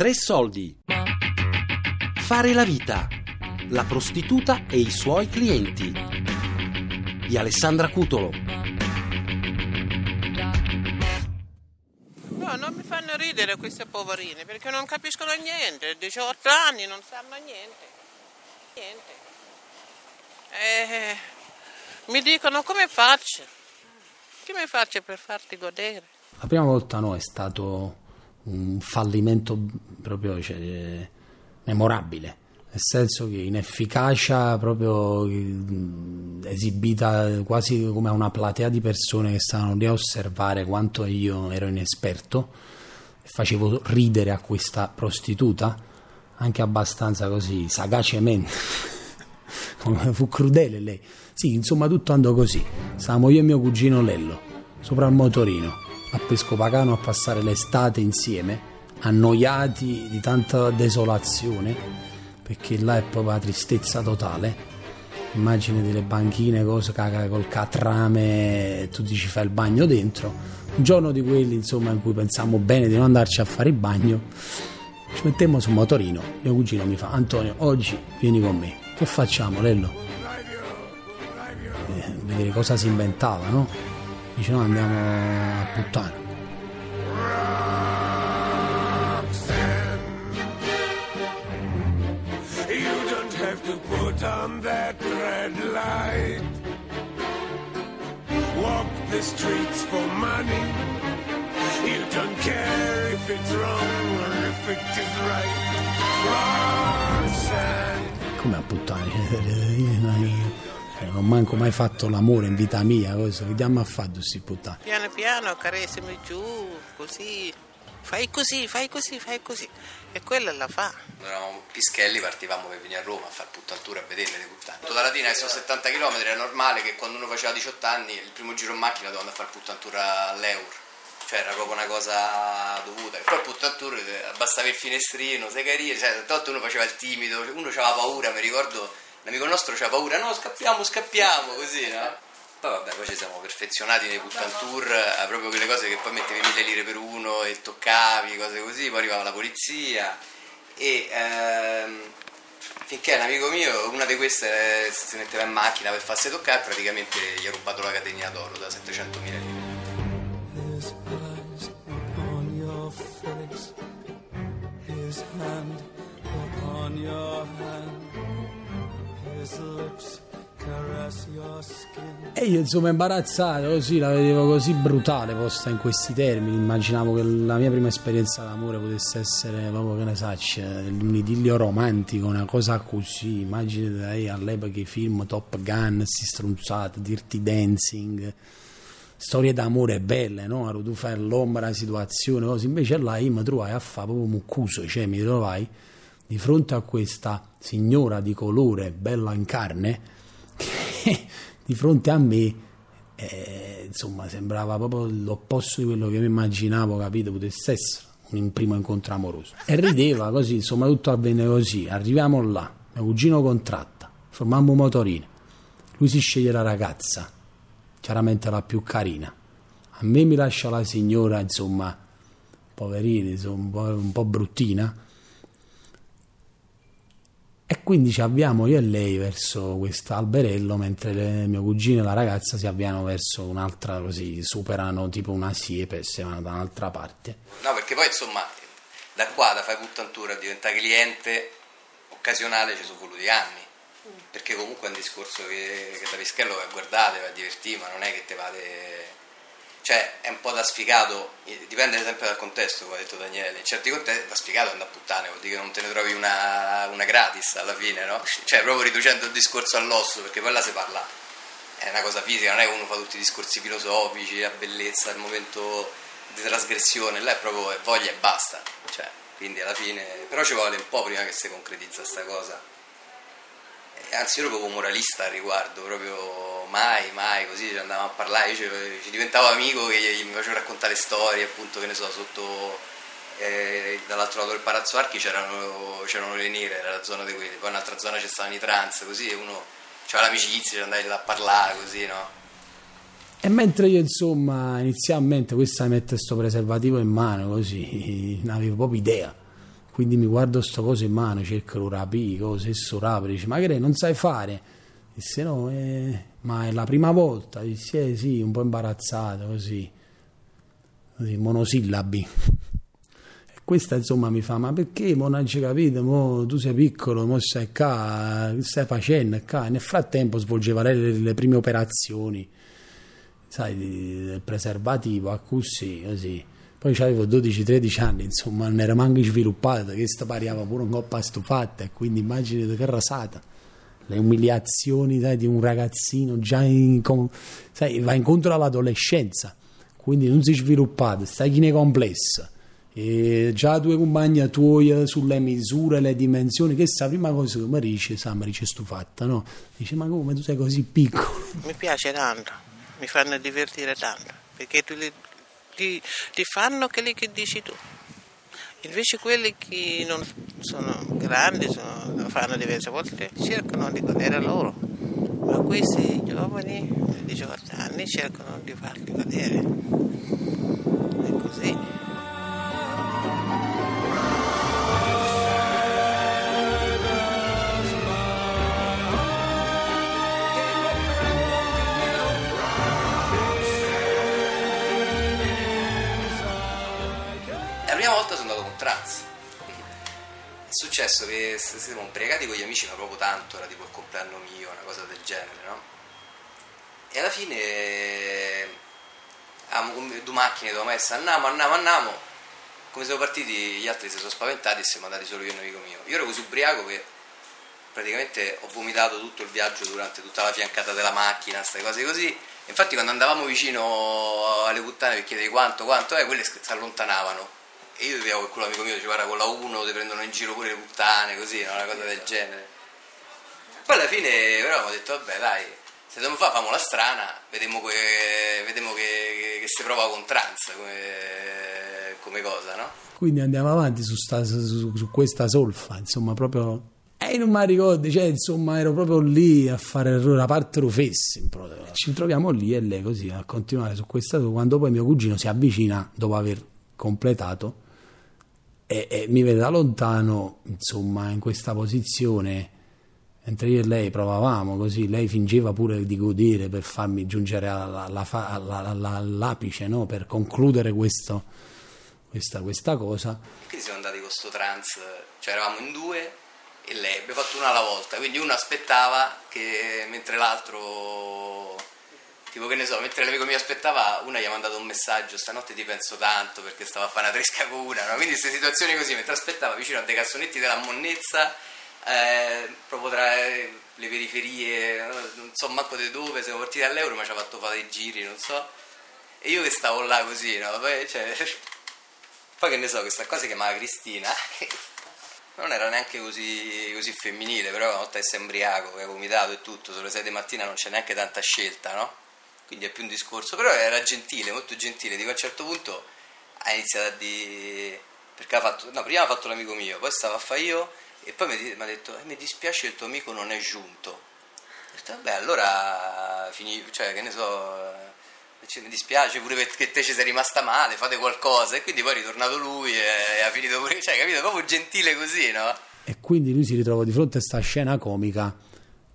Tre soldi. Fare la vita. La prostituta e i suoi clienti. Di Alessandra Cutolo. No, non mi fanno ridere queste poverine perché non capiscono niente. 18 anni non sanno niente. Niente. Eh, mi dicono come faccio? Come faccio per farti godere? La prima volta no, è stato un fallimento proprio cioè, memorabile, nel senso che in efficacia proprio mh, esibita quasi come a una platea di persone che stavano lì a osservare quanto io ero inesperto e facevo ridere a questa prostituta anche abbastanza così sagacemente. Fu crudele lei. Sì, insomma, tutto andò così. Stavamo io e mio cugino Lello sopra il motorino a Pescopagano a passare l'estate insieme, annoiati di tanta desolazione, perché là è proprio la tristezza totale. Immagini delle banchine, cose caga col catrame, tu ti ci fai il bagno dentro. Un giorno di quelli, insomma, in cui pensammo bene di non andarci a fare il bagno, ci mettemmo sul motorino. Mio cugino mi fa: Antonio, oggi vieni con me. Che facciamo, Lello? Eh, vedere cosa si inventava, no? Dice: No, andiamo a puttana. To put on that red light. Walk the streets for money. You don't care if it's wrong or if it is right. Roxanne. Come a puttana? Cioè, non manco mai fatto l'amore in vita mia, cosa? Che diamo a fare questi puttani? Piano piano carezzami giù, così. Fai così, fai così, fai così. E quella la fa. Quando eravamo pischelli partivamo per venire a Roma a fare puntatura a vederle le puttane. Da Latina che sono 70 km era normale che quando uno faceva 18 anni il primo giro in macchina doveva andare a fare puntatura all'euro. Cioè era proprio una cosa dovuta. E poi il puntatura eh, bastava il finestrino, sei carino, cioè tanto uno faceva il timido, uno aveva paura, mi ricordo l'amico nostro aveva paura, no scappiamo, scappiamo, così no? Poi vabbè, poi ci siamo perfezionati nei puttantour, eh, proprio quelle cose che poi mettevi mille lire per uno e toccavi, cose così, poi arrivava la polizia e ehm, finché un amico mio, una di queste eh, si metteva in macchina per farsi toccare, praticamente gli ha rubato la catenina d'oro da 700.000 lire. E io insomma imbarazzato così, la vedevo così brutale posta in questi termini, immaginavo che la mia prima esperienza d'amore potesse essere proprio, che ne saccio, un idillio romantico, una cosa così, immaginate all'epoca i film Top Gun, si strunzate, Dirty Dancing, storie d'amore belle, no? Tu fai l'ombra, la situazione, così, invece là io mi trovai a fare proprio muccuso, cioè mi trovai di fronte a questa signora di colore bella in carne che di fronte a me eh, insomma sembrava proprio l'opposto di quello che mi immaginavo capito? Potesse essere un primo incontro amoroso. E rideva così insomma tutto avvenne così. Arriviamo là mio cugino contratta formammo motorino. Lui si sceglie la ragazza chiaramente la più carina. A me mi lascia la signora insomma poverina insomma, un po' bruttina e quindi ci avviamo io e lei verso questo alberello, mentre le, mio cugino e la ragazza si avviano verso un'altra, così superano tipo una siepe e si vanno da un'altra parte. No, perché poi insomma, da qua, da fare puntantura a diventare cliente occasionale ci sono voluti anni. Perché comunque è un discorso che, che da Pischello vai a guardare, vai a divertire, ma non è che te vade... Cioè, è un po' da sfigato, dipende sempre dal contesto, come ha detto Daniele. In certi contesti da sfigato è andare a puttane, vuol dire che non te ne trovi una, una gratis alla fine, no? Cioè, proprio riducendo il discorso all'osso, perché poi là si parla è una cosa fisica, non è che uno fa tutti i discorsi filosofici, la bellezza, il momento di trasgressione, là è proprio voglia e basta, cioè, quindi alla fine, però ci vuole un po' prima che si concretizza sta cosa, anzi io ero proprio moralista al riguardo, proprio mai, mai, così ci andavamo a parlare, io ci, diventavo amico che mi facevo raccontare storie, appunto, che ne so, sotto... eh, dall'altro lato del Palazzo Archi c'erano, c'erano le nere, era la zona di quelli, poi in un'altra zona stavano i trans, così uno c'aveva l'amicizia, ci andavi là a parlare così, no? E mentre io, insomma, inizialmente questa mette questo preservativo in mano, così, non avevo proprio idea Quindi mi guardo sto coso in mano, cerco di rapire, cose, esso rapire, dice, ma che non sai fare? Disse no, eh, ma è la prima volta, dissi eh sì, un po' imbarazzato così, così monosillabi. E questa insomma mi fa, ma perché mo non ci capite, mo tu sei piccolo, mo stai qua, che stai facendo qua? Nel frattempo svolgeva le, le prime operazioni, sai, del preservativo, a così, così. Poi avevo 12-13 anni, insomma, non era manco sviluppata, che sta pariava pure un coppa stufata, quindi immaginate che rasata. Le umiliazioni sai, di un ragazzino già in, com- sai, va incontro all'adolescenza, quindi non si è sviluppato, stai in complessa. E già due compagni tuoi sulle misure, le dimensioni, che sta prima cosa che mi dice, sa, mi dice stufata, no? Dice, ma come tu sei così piccolo? Mi piace tanto, mi fanno divertire tanto, perché tu li- ti, ti fanno quelli che dici tu. Invece quelli che non sono grandi, sono- lo fanno diverse volte, cercano di godere loro. Ma questi giovani di 18 anni cercano di farli godere. È così. La prima volta sono andato con trans. È successo che siamo ubriacati con gli amici, ma proprio tanto, era tipo il compleanno mio, una cosa del genere, no? E alla fine, avevamo con due macchine, due messe, andiamo, andiamo, andiamo. Come siamo partiti, gli altri si sono spaventati e siamo andati solo io e un amico mio. Io ero così ubriaco che praticamente ho vomitato tutto il viaggio durante tutta la fiancata della macchina, queste cose così. Infatti quando andavamo vicino alle puttane per chiedere quanto, quanto è, quelle si allontanavano. E io che quello amico mio diceva guarda con la 1 ti prendono in giro pure le puttane, così, no? una cosa del genere. Poi alla fine però abbiamo detto vabbè dai, se dobbiamo fare famo la strana, vediamo che, vediamo che, che si prova con trans come, come cosa, no? Quindi andiamo avanti su, sta- su- su questa solfa, insomma, proprio. E non mi ricordo, cioè, insomma, ero proprio lì a fare la parte rufessi. Ci troviamo lì e lei così a continuare su questa. Quando poi mio cugino si avvicina dopo aver completato e, e mi vede da lontano, insomma, in questa posizione. Mentre io e lei provavamo così, lei fingeva pure di godere per farmi giungere alla- alla alla- alla- all'apice, no? per concludere questo, questa, questa cosa. Quindi siamo andati con sto trans, cioè eravamo in due e lei abbiamo fatto una alla volta, quindi uno aspettava che mentre l'altro, tipo che ne so, mentre l'amico mio aspettava, una gli ha mandato un messaggio, stanotte ti penso tanto perché stava a fare una tresca con una, no? quindi queste situazioni così, mentre aspettava vicino a dei cassonetti della monnezza, eh, proprio tra eh, le periferie, no? non so manco di dove, siamo partiti all'euro ma ci ha fatto fare dei giri, non so, e io che stavo là così, no? Poi, cioè, poi che ne so, questa cosa si chiamava Cristina. Non era neanche così, così femminile, però una volta che sei embriaco, che hai vomitato e tutto, sulle 6 di mattina non c'è neanche tanta scelta, no? Quindi è più un discorso. Però era gentile, molto gentile. Dico a un certo punto ha iniziato a dire. Perché ha fatto. No, prima ha fatto l'amico mio, poi stava a fare io e poi mi, mi ha detto: "Eh, Mi dispiace il tuo amico non è giunto. Ho detto, vabbè, allora finì, cioè che ne so, eh, ci- mi dispiace pure perché te ci sei rimasta male, fate qualcosa. E quindi poi è ritornato lui e, e ha finito pure, cioè, capito? Proprio gentile così, no? E quindi lui si ritrova di fronte a questa scena comica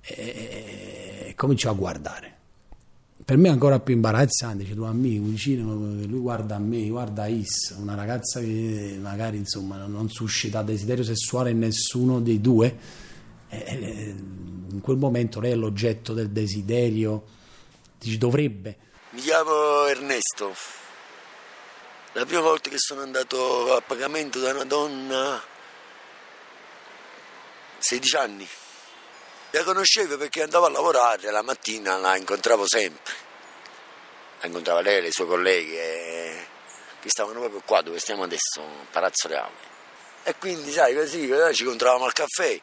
e, e comincia a guardare. Per me è ancora più imbarazzante, c'è due amici vicino, lui guarda a me, guarda Is, una ragazza che magari insomma non- suscita desiderio sessuale in nessuno dei due, e- e in quel momento lei è l'oggetto del desiderio, dici dovrebbe, Mi chiamo Ernesto. La prima volta che sono andato a pagamento da una donna, 16 anni. La conoscevo perché andavo a lavorare, la mattina la incontravo sempre. La incontrava lei e le sue colleghe che stavano proprio qua dove stiamo adesso, a Palazzo Reale. E quindi, sai, così ci incontravamo al caffè.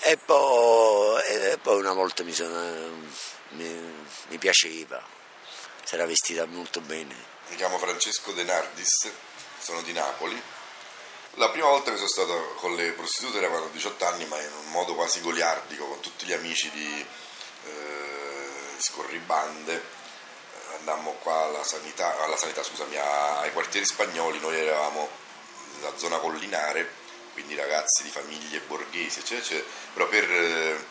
E poi, e poi una volta mi, sono, mi, mi piaceva, si era vestita molto bene. Mi chiamo Francesco De Nardis, sono di Napoli. La prima volta che sono stato con le prostitute eravamo 18 anni, ma in un modo quasi goliardico, con tutti gli amici di eh, Scorribande. Eh, Andammo qua alla sanità, alla sanità scusami, ai quartieri spagnoli, noi eravamo da zona collinare, quindi ragazzi di famiglie borghesi, eccetera, eccetera, però per eh,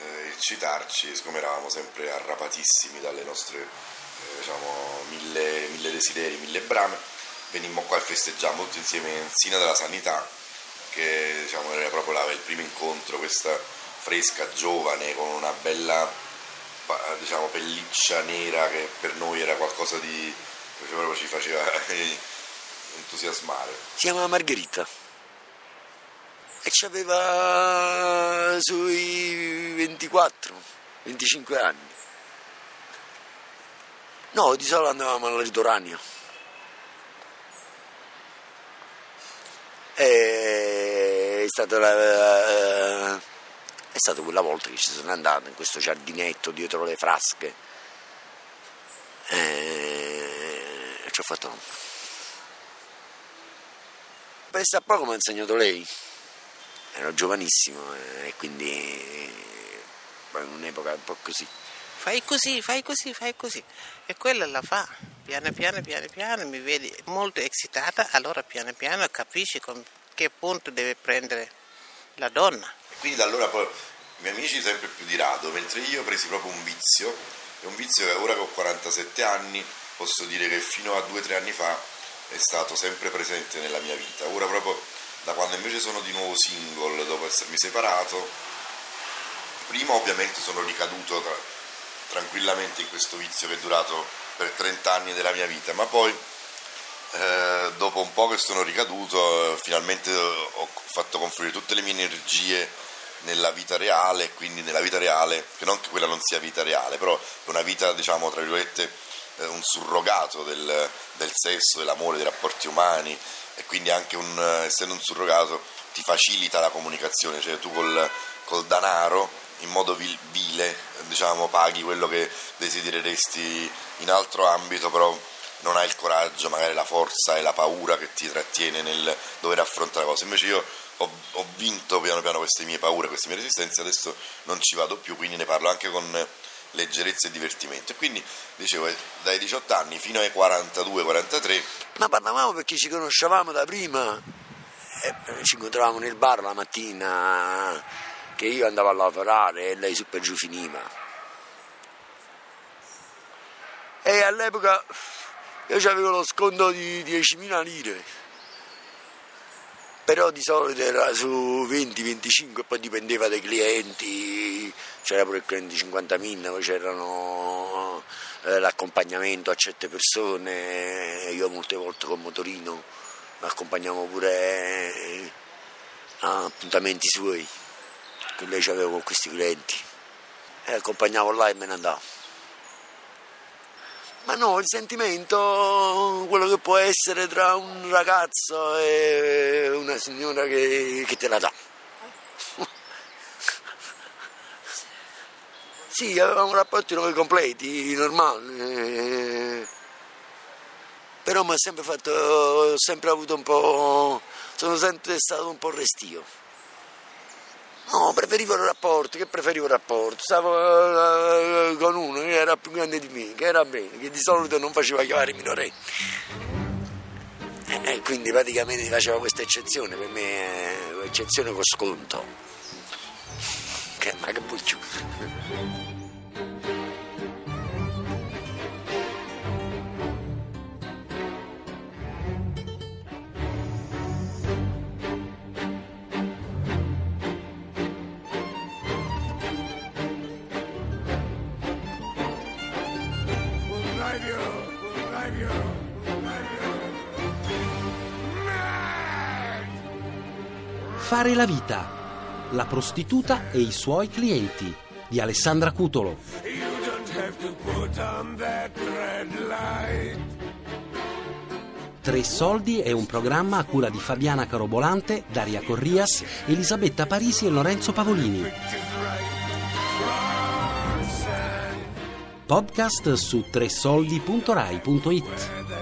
eh, eccitarci, siccome eravamo sempre arrapatissimi dalle nostre eh, diciamo, mille, mille desideri, mille brame, venimmo qua e festeggiamo tutti insieme in Sina della Sanità, che diciamo, era proprio la- il primo incontro, questa fresca, giovane, con una bella diciamo, pelliccia nera che per noi era qualcosa di che proprio ci faceva entusiasmare. Si chiamava Margherita e ci aveva sui 24, 25 anni. No, di solito andavamo alla ritorania. È stata la- è stata quella volta che ci sono andato in questo giardinetto dietro le frasche e ci ho fatto pensa a poco mi ha insegnato lei ero giovanissimo eh, e quindi in un'epoca un po' così Fai così, fai così, fai così. E quella la fa. Piano piano, piano piano, mi vedi molto eccitata, allora piano piano capisci con che punto deve prendere la donna. Quindi da allora poi i miei amici sempre più di rado, mentre io presi proprio un vizio, e un vizio che ora che ho 47 anni posso dire che fino a 2-3 anni fa è stato sempre presente nella mia vita. Ora proprio da quando invece sono di nuovo single dopo essermi separato, prima ovviamente sono ricaduto tra- tranquillamente in questo vizio che è durato per 30 anni della mia vita, ma poi eh, dopo un po' che sono ricaduto, eh, finalmente ho fatto confluire tutte le mie energie nella vita reale, quindi nella vita reale, che non che quella non sia vita reale, però è una vita, diciamo, tra virgolette, eh, un surrogato del, del sesso, dell'amore, dei rapporti umani e quindi anche un, eh, essendo un surrogato ti facilita la comunicazione, cioè tu col, col denaro in modo vil- vile diciamo, paghi quello che desidereresti in altro ambito, però non hai il coraggio, magari la forza e la paura che ti trattiene nel dover affrontare cose. Invece io ho, ho vinto piano piano queste mie paure, queste mie resistenze, adesso non ci vado più, quindi ne parlo anche con leggerezza e divertimento. E quindi dicevo, eh, dai 18 anni fino ai 42-43 ma parlavamo perché ci conoscevamo da prima. E ci incontravamo nel bar la mattina che io andavo a lavorare e lei su per giù finiva. E all'epoca io avevo lo sconto di 10.000 lire però di solito era su 20-25 poi dipendeva dai clienti c'era pure il cliente di 50.000 poi c'erano eh, l'accompagnamento a certe persone io molte volte con motorino accompagnavo pure eh, a appuntamenti suoi che lei aveva con questi clienti. E accompagnavo là e me ne andavo ma no, il sentimento, quello che può essere tra un ragazzo e una signora che, che te la dà. Sì, avevamo rapporti noi completi, normali. Però mi ha sempre fatto, ho sempre avuto un po', sono sempre stato un po' restio. No, preferivo il rapporto, che preferivo il rapporto? Stavo eh, con uno che era più grande di me, che era bene, che di solito non faceva chiamare i minorenni. E e quindi praticamente faceva questa eccezione, per me è eccezione con sconto. Che, ma che buccio. Fare la vita. La prostituta e i suoi clienti di Alessandra Cutolo. Tre soldi è un programma a cura di Fabiana Carobolante, Daria Corrias, Elisabetta Parisi e Lorenzo Pavolini. Podcast su tresoldi.rai.it.